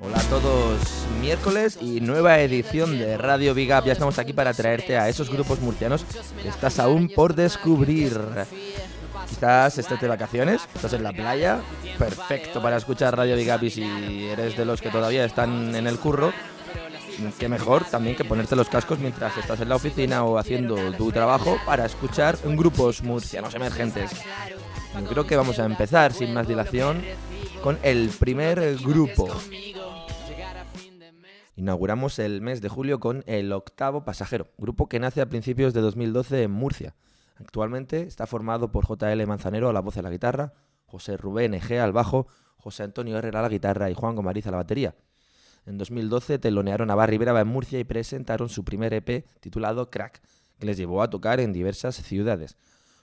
Hola a todos, miércoles y nueva edición de Radio Big Up. Ya estamos aquí para traerte a esos grupos murcianos que estás aún por descubrir. Quizás estés de vacaciones, estás en la playa, perfecto para escuchar Radio Big Up y si eres de los que todavía están en el curro, qué mejor también que ponerte los cascos mientras estás en la oficina o haciendo tu trabajo para escuchar grupos murcianos emergentes. Yo creo que vamos a empezar sin más dilación con el primer grupo. Inauguramos el mes de julio con El Octavo Pasajero, grupo que nace a principios de 2012 en Murcia. Actualmente está formado por JL Manzanero a la voz a la guitarra, José Rubén Egea al bajo, José Antonio Herrera a la guitarra y Juan Gomariz a la batería. En 2012 telonearon a Barry Brava en Murcia y presentaron su primer EP titulado Crack, que les llevó a tocar en diversas ciudades.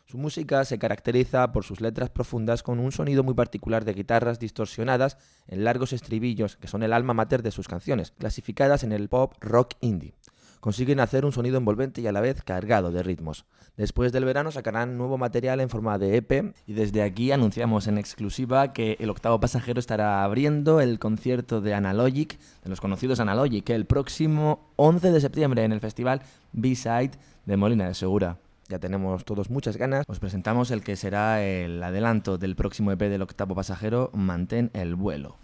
Su música se caracteriza por sus letras profundas con un sonido muy particular de guitarras distorsionadas en largos estribillos que son el alma mater de sus canciones, clasificadas en el pop rock indie. Consiguen hacer un sonido envolvente y a la vez cargado de ritmos. Después del verano sacarán nuevo material en forma de EP y desde aquí anunciamos en exclusiva que el octavo pasajero estará abriendo el concierto de Analogic, de los conocidos Analogic, el próximo 11 de septiembre en el festival B-Side de Molina de Segura ya tenemos todos muchas ganas. Os presentamos el que será el adelanto del próximo EP del octavo pasajero, Mantén el vuelo.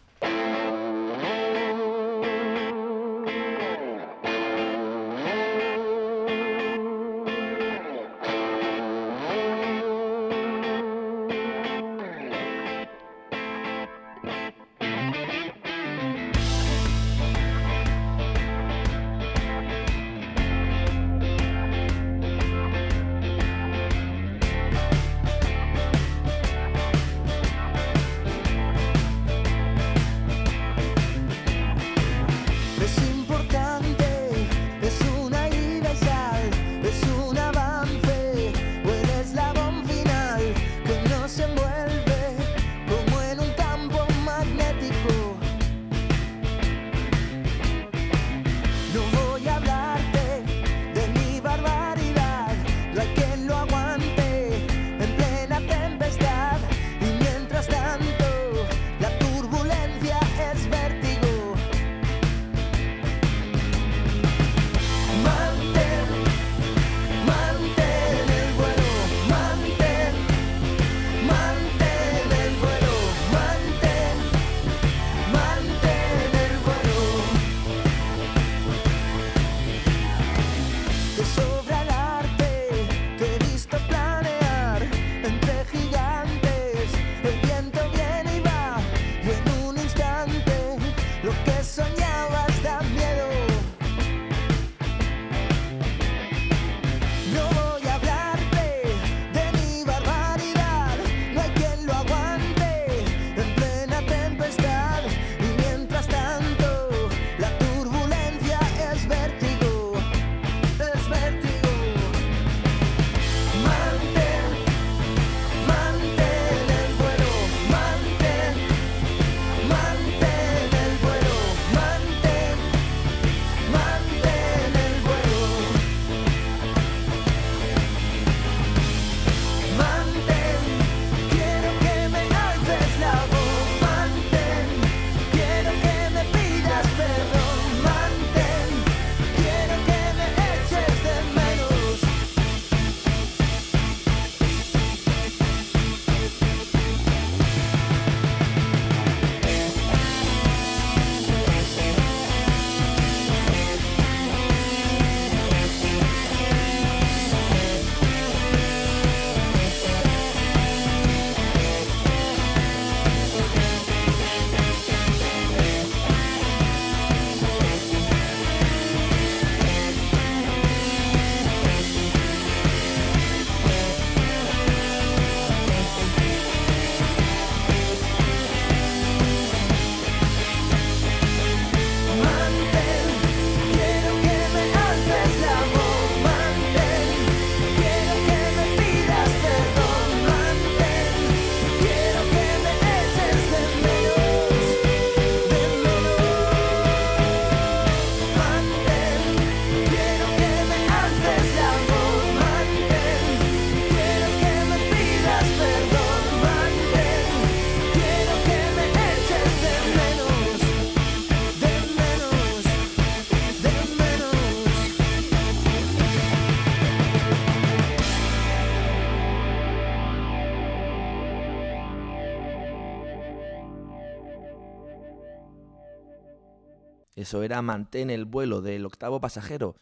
Eso era Mantén el vuelo del octavo pasajero.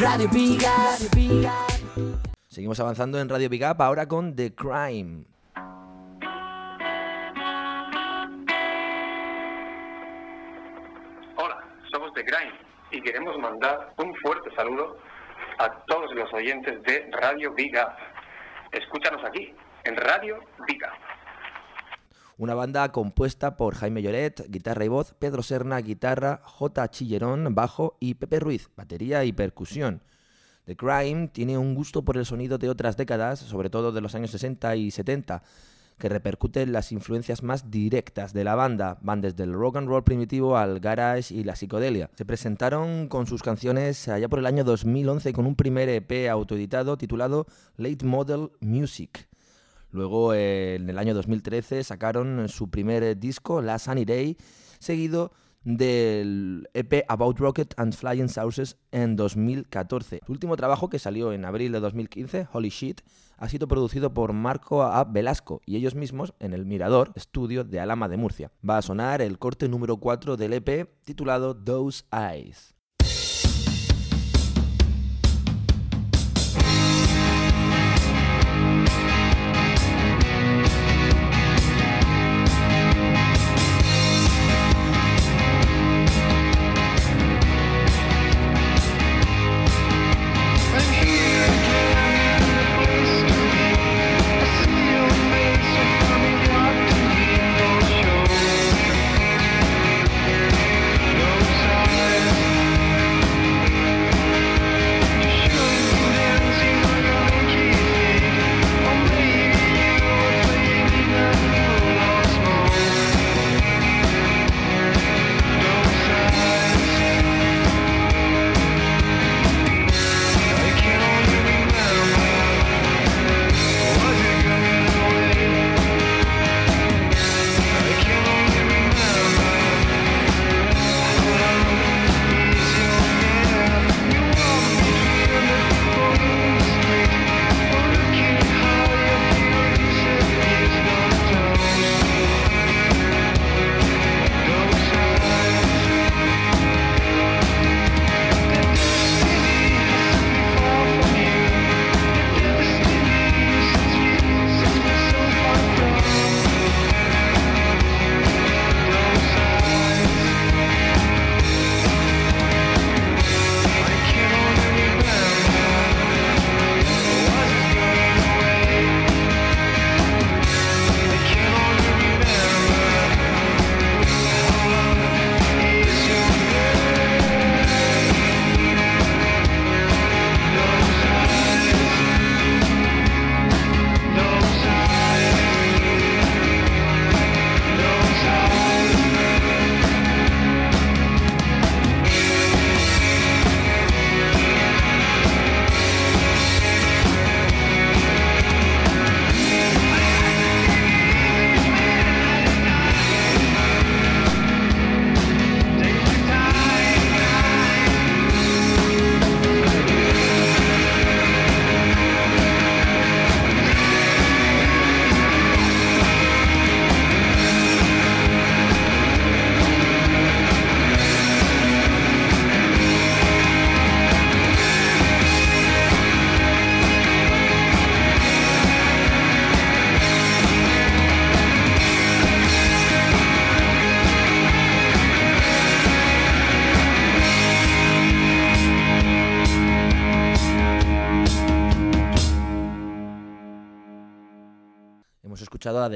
Radio Seguimos avanzando en Radio Big Up ahora con The Crime. Hola, somos The Crime y queremos mandar un fuerte saludo a todos los oyentes de Radio Big Up. Escúchanos aquí, en Radio Big Una banda compuesta por Jaime Lloret, guitarra y voz, Pedro Serna, guitarra, J. Chillerón, bajo y Pepe Ruiz, batería y percusión. The Crime tiene un gusto por el sonido de otras décadas, sobre todo de los años 60 y 70, que repercute en las influencias más directas de la banda, van desde el rock and roll primitivo al garage y la psicodelia. Se presentaron con sus canciones allá por el año 2011 con un primer EP autoeditado titulado Late Model Music. Luego, en el año 2013, sacaron su primer disco, La Sunny Day, seguido del EP About Rocket and Flying Saucers en 2014. Su último trabajo, que salió en abril de 2015, Holy Shit, ha sido producido por Marco A. Velasco y ellos mismos en el Mirador, estudio de Alama de Murcia. Va a sonar el corte número 4 del EP titulado Those Eyes.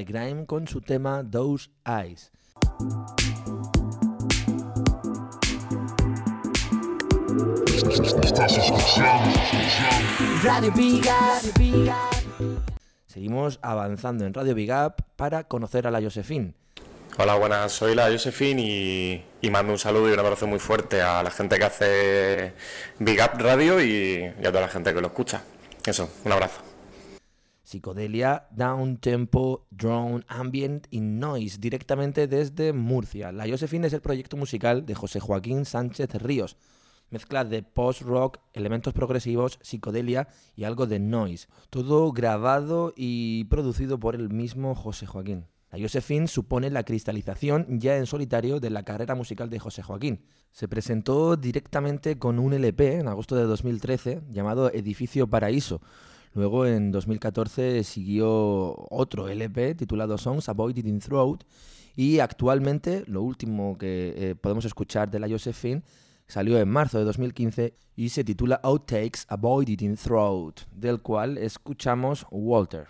Grime con su tema Those Eyes. Seguimos avanzando en Radio Big Up para conocer a la Josephine. Hola, buenas, soy la Josephine y, y, mando un saludo y un abrazo muy fuerte a la gente que hace Big Up Radio y a toda la gente que lo escucha. Eso, un abrazo psicodelia, down tempo, drone, ambient y noise directamente desde Murcia. La Josephine es el proyecto musical de José Joaquín Sánchez Ríos, Mezcla de post-rock, elementos progresivos, psicodelia y algo de noise. Todo grabado y producido por el mismo José Joaquín. La Josephine supone la cristalización ya en solitario de la carrera musical de José Joaquín. Se presentó directamente con un LP en agosto de 2013 llamado Edificio Paraíso. Luego en 2014 siguió otro LP titulado Songs Avoided in Throat y actualmente lo último que eh, podemos escuchar de la Josephine salió en marzo de 2015 y se titula Outtakes Avoided in Throat, del cual escuchamos Walter.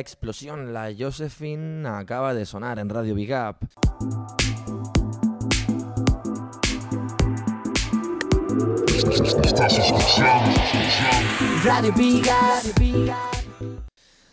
Explosión, la Josephine acaba de sonar en Radio Big Up. Radio Big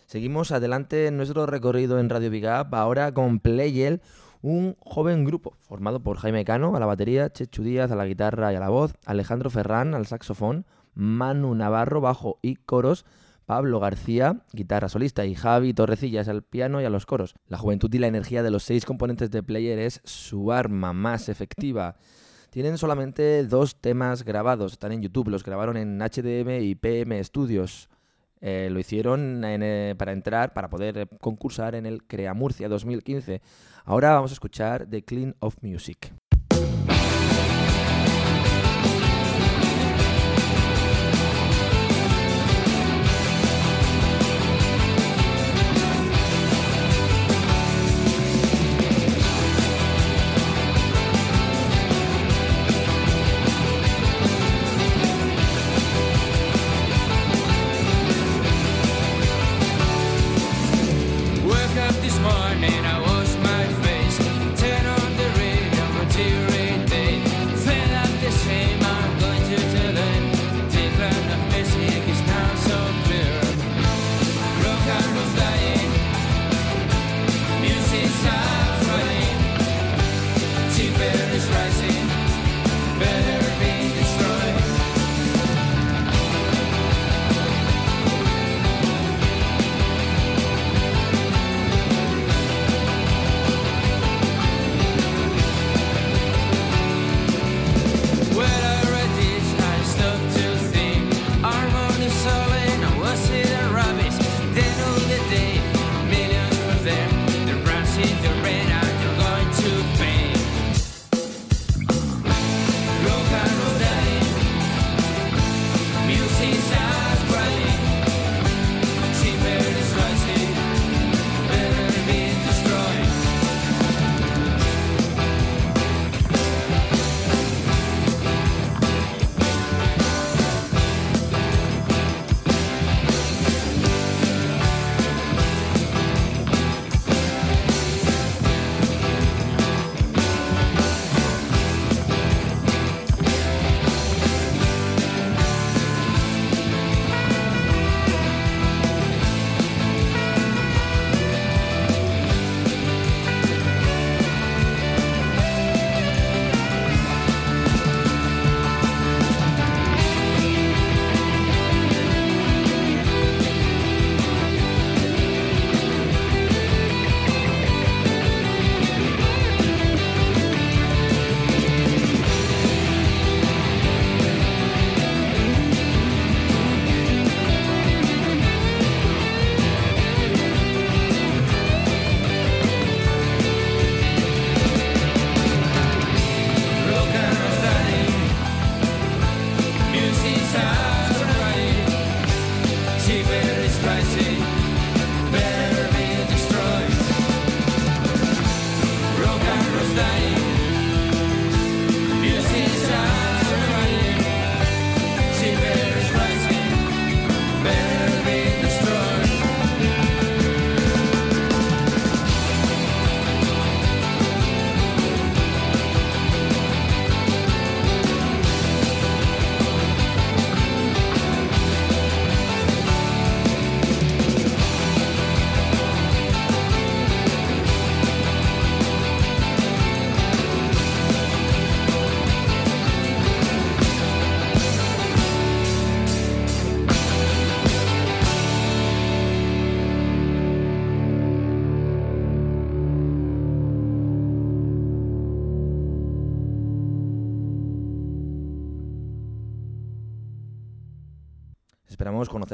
Seguimos adelante en nuestro recorrido en Radio Big Up, ahora con Playel, un joven grupo formado por Jaime Cano a la batería, Chechu Díaz a la guitarra y a la voz, Alejandro Ferrán al saxofón, Manu Navarro bajo y coros, Pablo García, guitarra solista, y Javi Torrecillas al piano y a los coros. La juventud y la energía de los seis componentes de Player es su arma más efectiva. Tienen solamente dos temas grabados, están en YouTube, los grabaron en HDM y PM Studios. Eh, lo hicieron eh, para entrar, para poder concursar en el Crea Murcia 2015. Ahora vamos a escuchar The Clean of Music.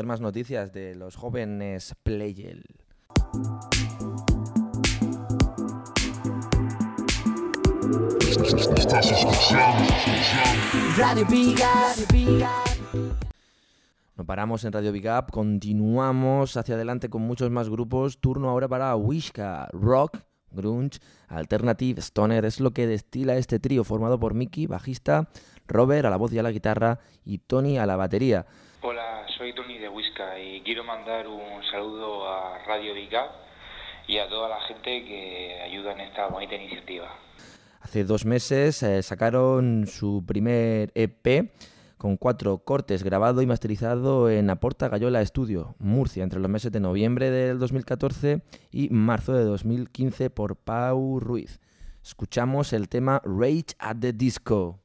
Conocer más noticias de los jóvenes Playel. Radio No paramos en Radio Big Up, continuamos hacia adelante con muchos más grupos. Turno ahora para Wishka, Rock, Grunge, Alternative, Stoner. Es lo que destila este trío formado por Mickey, bajista, Robert a la voz y a la guitarra y Tony a la batería. Hola, soy Tony de Whisca y quiero mandar un saludo a Radio Vica y a toda la gente que ayuda en esta bonita iniciativa. Hace dos meses eh, sacaron su primer EP con cuatro cortes grabado y masterizado en Aporta Gallola Studio, Murcia, entre los meses de noviembre del 2014 y marzo de 2015 por Pau Ruiz. Escuchamos el tema Rage at the Disco.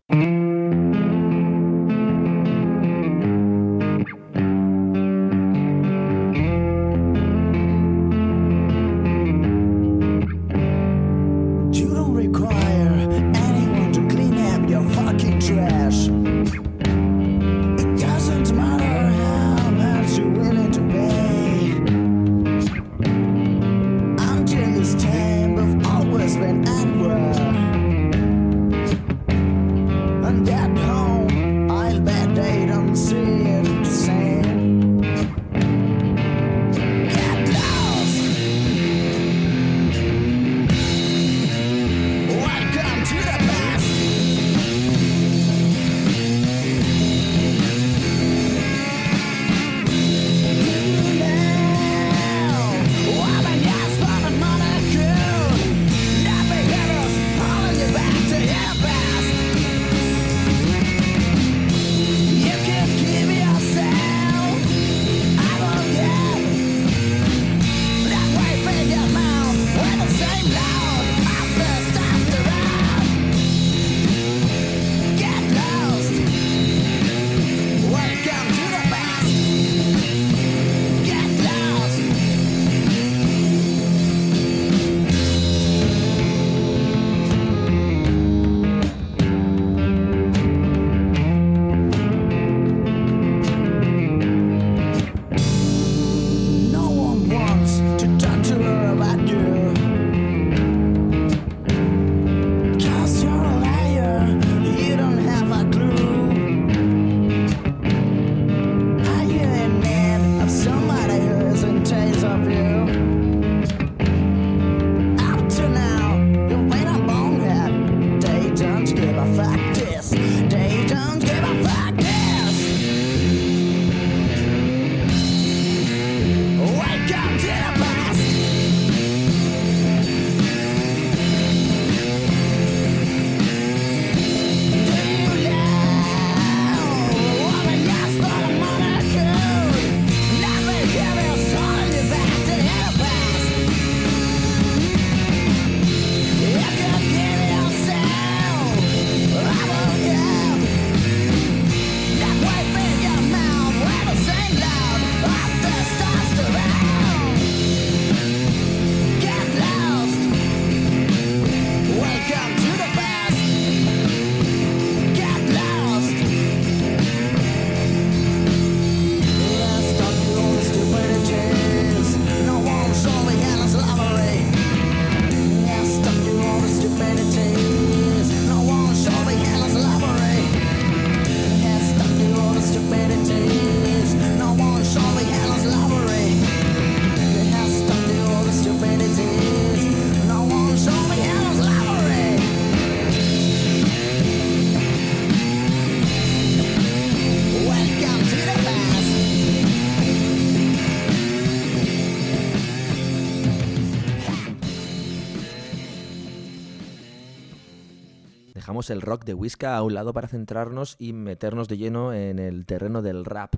El rock de Whisca a un lado para centrarnos y meternos de lleno en el terreno del rap.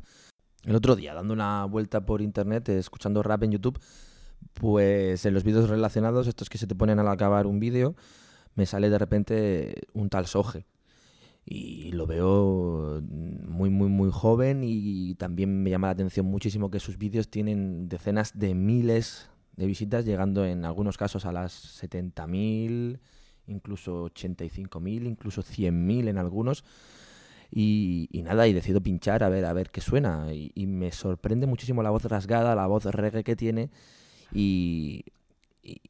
El otro día, dando una vuelta por internet, escuchando rap en YouTube, pues en los vídeos relacionados, estos que se te ponen al acabar un vídeo, me sale de repente un tal Soje. Y lo veo muy, muy, muy joven y también me llama la atención muchísimo que sus vídeos tienen decenas de miles de visitas, llegando en algunos casos a las 70.000, incluso 85.000, incluso 100.000 en algunos. Y, nada, y decido pinchar a ver, a ver qué suena. Y, me sorprende muchísimo la voz rasgada, la voz reggae que tiene. Y,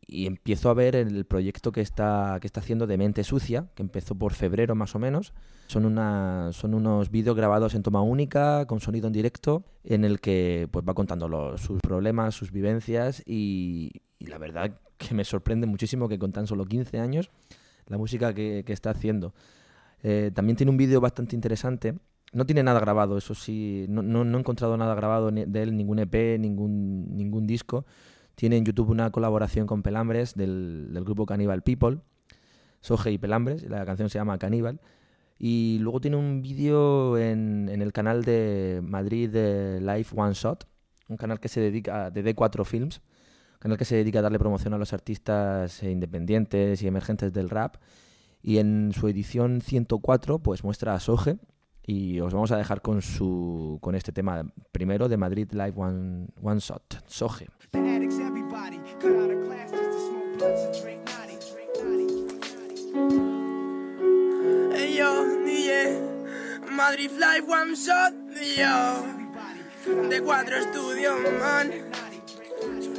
empiezo a ver el proyecto que está, que está haciendo de Mente Sucia, que empezó por febrero más o menos. Son, una, son unos vídeos grabados en toma única, con sonido en directo, en el que pues, va contando sus problemas, sus vivencias y, la verdad que me sorprende muchísimo que con tan solo 15 años la música que, está haciendo. Eh, también tiene un vídeo bastante interesante. No tiene nada grabado, eso sí, no, no, he encontrado nada grabado de él, ningún EP, ningún, ningún disco tiene en YouTube una colaboración con Pelambres del, grupo Cannibal People, Soje y Pelambres, la canción se llama Cannibal. Y luego tiene un vídeo en, en, el canal de Madrid de Live One Shot, un canal que se dedica de D4 Films, canal que se dedica a darle promoción a los artistas independientes y emergentes del rap. Y en su edición 104 pues muestra a Soje. Y os vamos a dejar con su con este tema primero de Madrid Live One, One Shot, Soje. Hey yo, DJ, Madrid Live One Shot, yo, de cuatro estudios, man.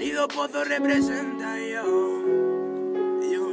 Sonido Pozo representa, yo, yo.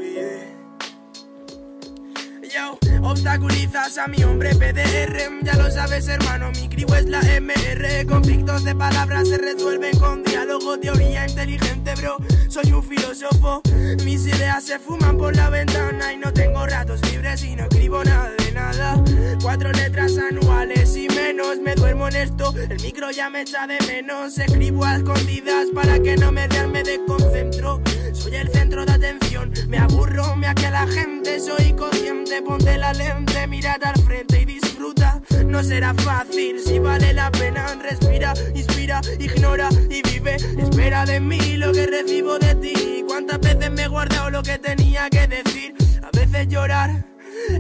Yo, obstaculizas a mi hombre PDR, ya lo sabes hermano, mi crew es la MR, conflictos de palabras se resuelven con diálogo, teoría inteligente bro, soy un filósofo, mis ideas se fuman por la ventana y no tengo ratos libres y no escribo nada nada, cuatro letras anuales y menos, me duermo en esto, el micro ya me echa de menos, escribo a escondidas para que no me vean, me desconcentro, soy el centro de atención, me aburro, me a la gente, soy consciente, ponte la lente, mírate al frente y disfruta. No será fácil si vale la pena. Respira, inspira, ignora y vive. Espera de mí lo que recibo de ti. Cuántas veces me he guardado lo que tenía que decir. A veces llorar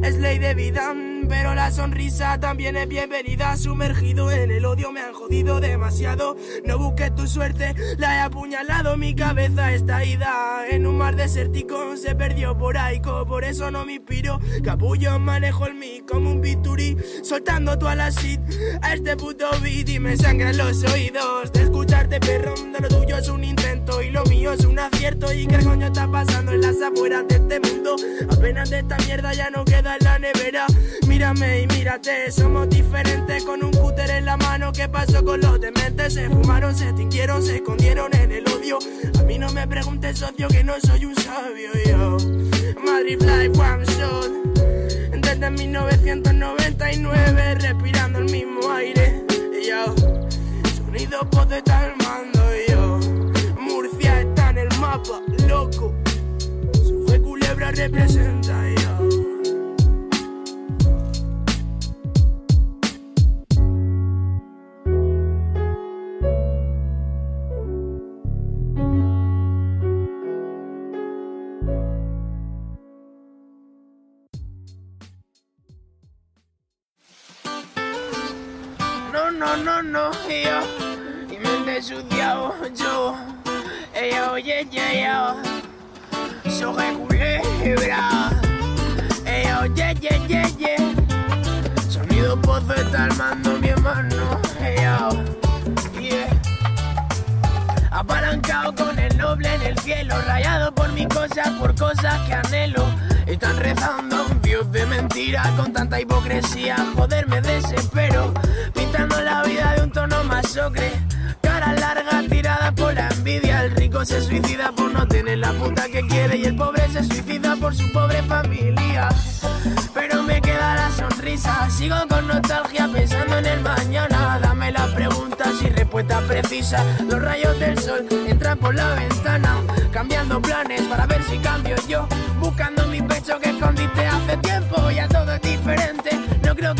es ley de vida, pero la sonrisa también es bienvenida. Sumergido en el odio me han jodido demasiado. No busques tu suerte, la he apuñalado. Mi cabeza está ida en un mar desértico. Se perdió por aico, por eso no me inspiro. Capullo manejo el mic como un bituri, soltando toda la shit a este puto beat y me sangran los oídos. De escucharte, perro, de lo tuyo es un intento y lo mío es un acierto. ¿Y qué coño está pasando en las afueras de este mundo? Apenas de esta mierda ya no queda en la nevera. Mírame y mírate, somos diferentes con un cúter en la mano. ¿Qué pasó con los dementes? Se fumaron, se extinguieron, se escondieron en el odio. A mí no me preguntes, socio, que no soy un sabio. Yo, Madrid Life One Shot. Desde 1999, respirando el mismo aire. Yo, sonido pozo está el mando. Yo, Murcia está en el mapa, loco. Su culebra representa. Yo. No, no, no, yo. Y me he ensuciado yo. Ella, oye, yo Soy culebra Ella, oye, yeah, yeah, yeah Sonido pozo está al mando mi hermano Ella, Apalancado con el noble en el cielo Rayado por mis cosas, por cosas que anhelo. Están rezando a un dios de mentira Con tanta hipocresía, joder me desespero de un tono más ocre Cara larga tirada por la envidia. El rico se suicida por no tener la puta que quiere. Y el pobre se suicida por su pobre familia. Pero me queda la sonrisa. Sigo con nostalgia pensando en el mañana. Dame las preguntas y respuestas precisas Los rayos del sol entran por la ventana Cambiando planes para ver si cambio yo. Buscando mi pecho que escondiste hace tiempo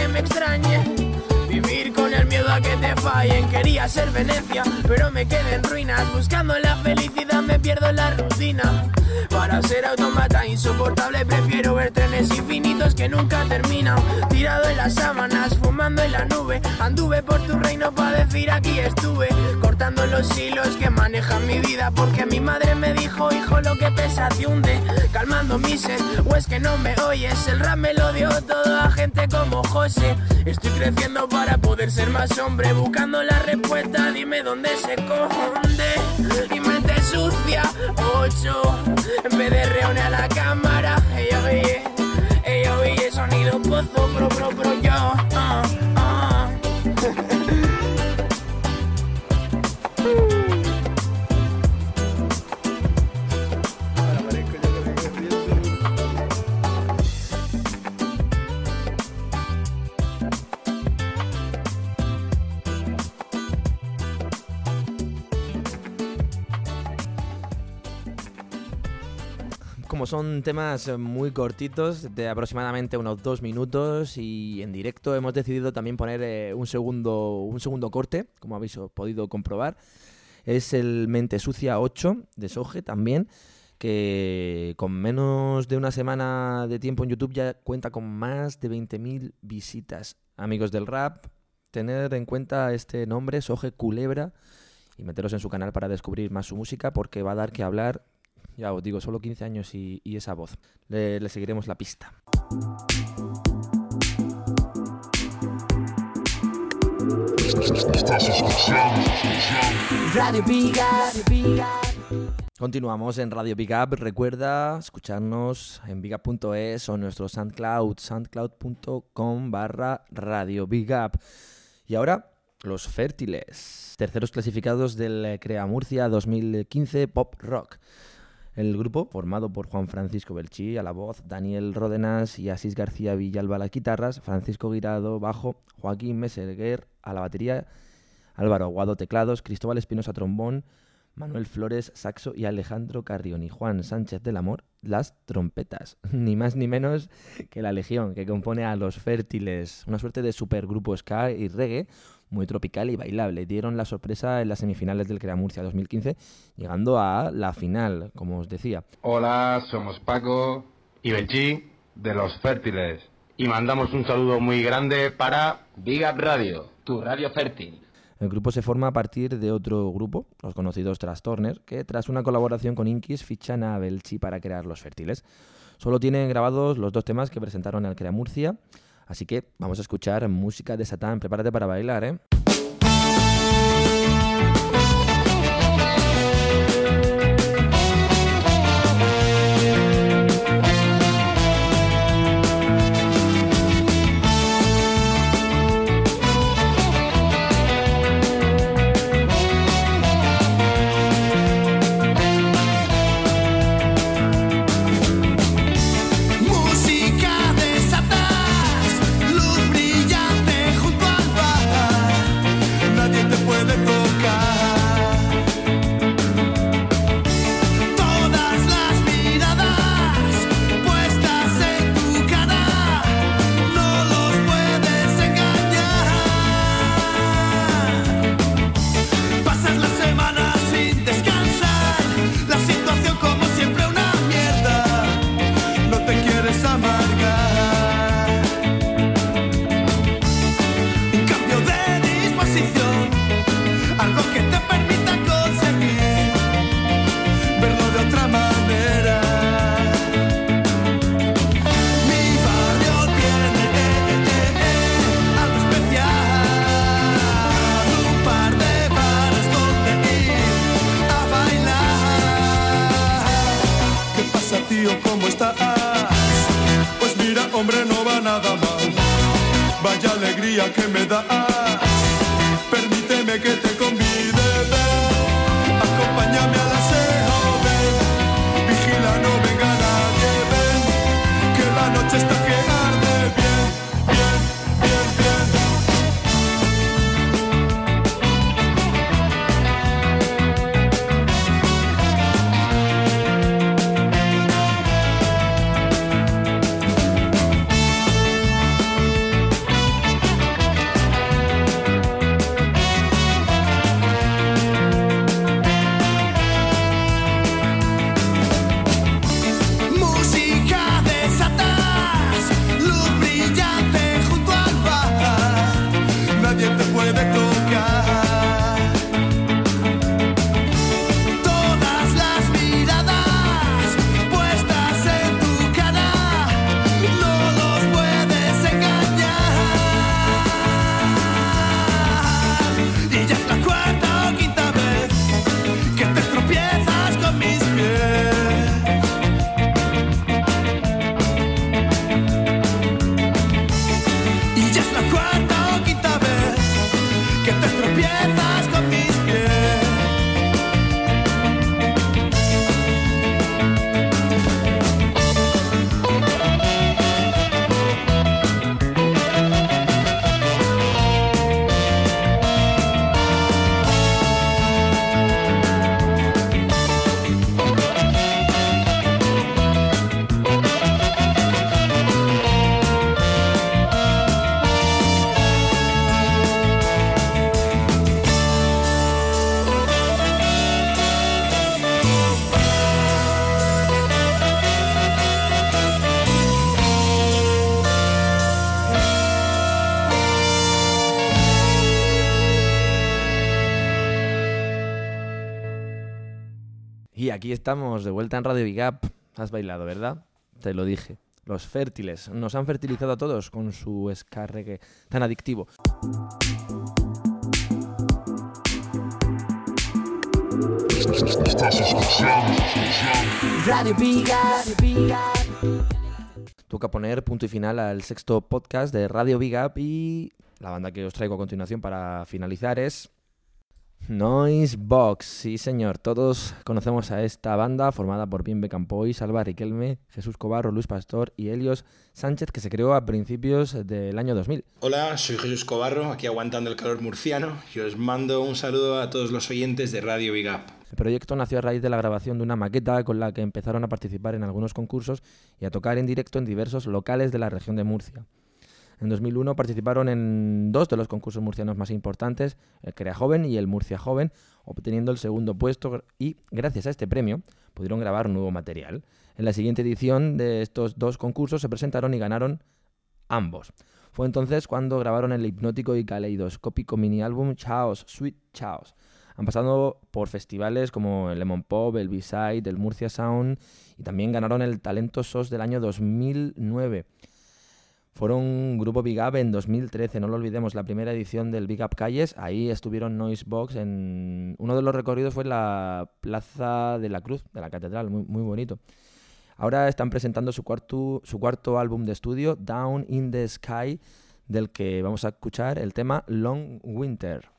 me extrañe. Vivir con el miedo a que te fallen. Quería ser Venecia, pero me quedé en ruinas. Buscando la felicidad me pierdo la rutina. Para ser automata insoportable prefiero ver trenes infinitos que nunca terminan. Tirado en las sábanas, fumando en la nube. Anduve por tu reino para decir aquí estuve. Cortando los hilos que manejan mi vida. Porque mi madre me dijo, hijo, lo que pesa te hunde. Calmando mi sed, o es que no me oyes. El rap me lo dio todo a gente como José. Estoy creciendo para poder ser más hombre. Buscando la respuesta, dime dónde se esconde. Y mente sucia, ocho. En vez de reúne a la cámara, ella oye, ella oye sonido pozo, pro, pro, pro, yo. ah, son temas eh, muy cortitos, de aproximadamente unos dos minutos, y en directo hemos decidido también poner eh, un, segundo, un segundo corte, como habéis podido comprobar. Es el Mente Sucia 8 de Soge también, que con menos de una semana de tiempo en YouTube ya cuenta con más de 20.000 visitas. Amigos del rap, tener en cuenta este nombre, Soge Culebra, y meteros en su canal para descubrir más su música, porque va a dar que hablar ya os digo, solo 15 años y, y esa voz. Le, le seguiremos la pista. Radio Continuamos en Radio Big Up. Recuerda escucharnos en bigup.es o en nuestro SoundCloud, soundcloud.com barra Radio Big Up. Y ahora, los fértiles. Terceros clasificados del Crea Murcia 2015 Pop Rock. El grupo, formado por Juan Francisco Belchí a la voz, Daniel Ródenas y Asís García Villalba a las guitarras, Francisco Guirado bajo, Joaquín Meseguer a la batería, Álvaro Aguado teclados, Cristóbal Espinosa trombón, Manuel Flores saxo y Alejandro Carrión y Juan Sánchez del Amor las trompetas. Ni más ni menos que la legión que compone a Los Fértiles, una suerte de supergrupo ska y reggae muy tropical y bailable. Dieron la sorpresa en las semifinales del Crea Murcia 2015, llegando a la final, como os decía. Hola, somos Paco y Belchi de Los Fértiles y mandamos un saludo muy grande para Big Up Radio, tu radio fértil. El grupo se forma a partir de otro grupo, los conocidos Trastorner, que tras una colaboración con Inkis fichan a Belchi para crear Los Fértiles. Solo tienen grabados los dos temas que presentaron al Crea Murcia, así que vamos a escuchar música de Satán. Prepárate para bailar, ¿eh? Alegría que me das. enemies aquí estamos, de vuelta en Radio Big Up. Has bailado, ¿verdad? Te lo dije. Los fértiles nos han fertilizado a todos con su ska reggae tan adictivo. Radio. Toca poner punto y final al sexto podcast de Radio Big Up y la banda que os traigo a continuación para finalizar es Noise Box. Sí, señor, todos conocemos a esta banda formada por Bimbe Campoy, Salva Riquelme, Jesús Cobarro, Luis Pastor y Helios Sánchez que se creó a principios del año 2000. Hola, soy Jesús Cobarro, aquí aguantando el calor murciano y os mando un saludo a todos los oyentes de Radio Big Up. El proyecto nació a raíz de la grabación de una maqueta con la que empezaron a participar en algunos concursos y a tocar en directo en diversos locales de la región de Murcia. En 2001 participaron en dos de los concursos murcianos más importantes, el Crea Joven y el Murcia Joven, obteniendo el segundo puesto y, gracias a este premio, pudieron grabar nuevo material. En la siguiente edición de estos dos concursos se presentaron y ganaron ambos. Fue entonces cuando grabaron el hipnótico y caleidoscópico mini álbum Chaos, Sweet Chaos. Han pasado por festivales como el Lemon Pop, el B-Side, el Murcia Sound y también ganaron el Talento SOS del año 2009. Fueron grupo Big Up en 2013, no lo olvidemos, la primera edición del Big Up Calles. Ahí estuvieron Noise Box. En... Uno de los recorridos fue en la Plaza de la Cruz, de la Catedral, muy, muy bonito. Ahora están presentando su cuarto, su cuarto álbum de estudio, Down in the Sky, del que vamos a escuchar el tema Long Winter.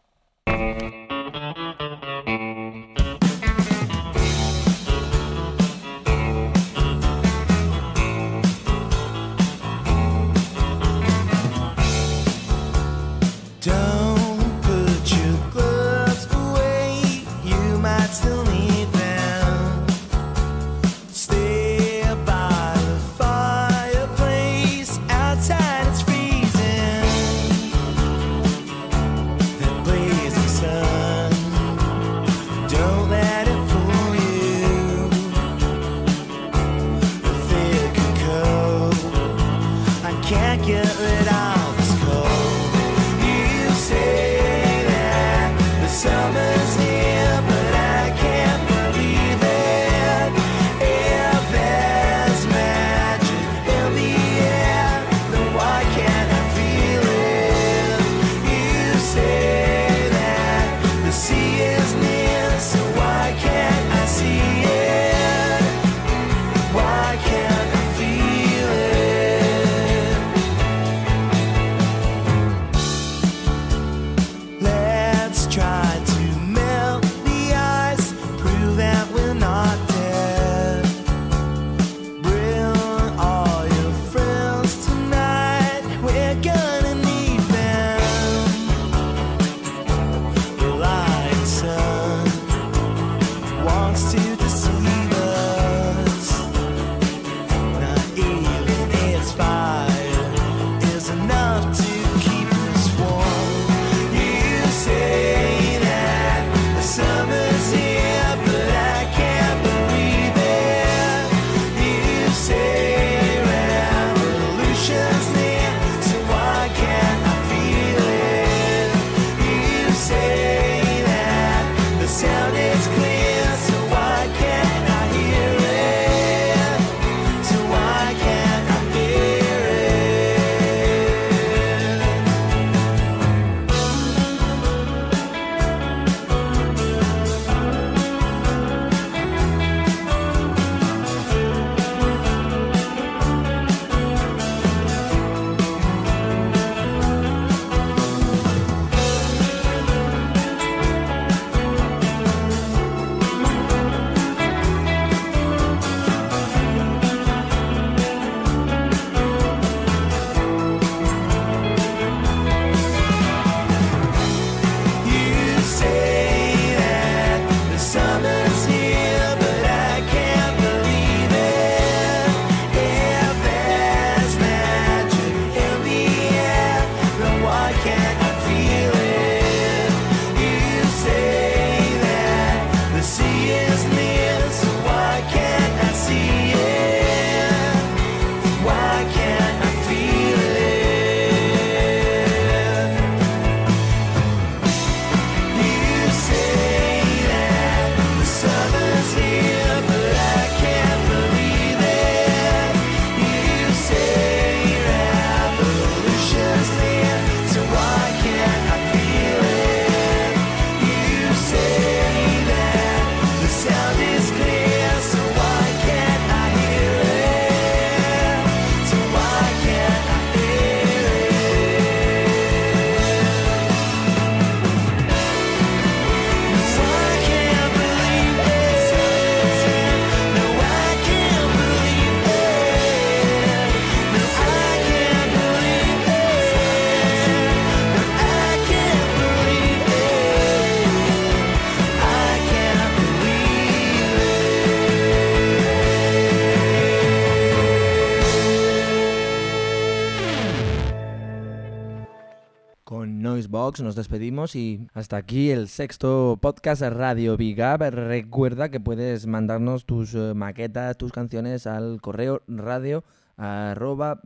Nos despedimos y hasta aquí el sexto podcast Radio Big Up. Recuerda que puedes mandarnos tus eh, maquetas, tus canciones al correo radio arroba.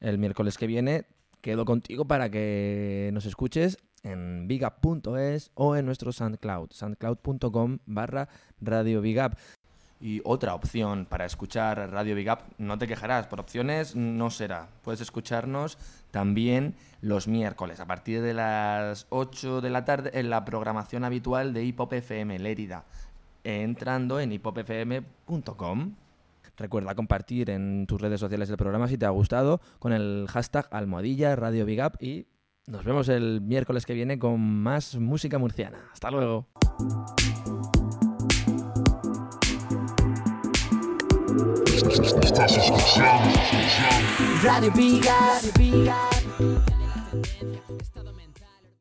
El miércoles que viene quedo contigo para que nos escuches en bigup.es o en nuestro SoundCloud, soundcloud.com barra Radio. Y otra opción para escuchar Radio Big Up, no te quejarás, por opciones no será. Puedes escucharnos también los miércoles a partir de las 8 de la tarde en la programación habitual de Hip Hop FM Lérida, entrando en hipopfm.com. Recuerda compartir en tus redes sociales el programa si te ha gustado con el hashtag almohadilla Radio Big Up y nos vemos el miércoles que viene con más música murciana. Hasta luego. Estás escuchando Radio Big Up, Radio Big Up.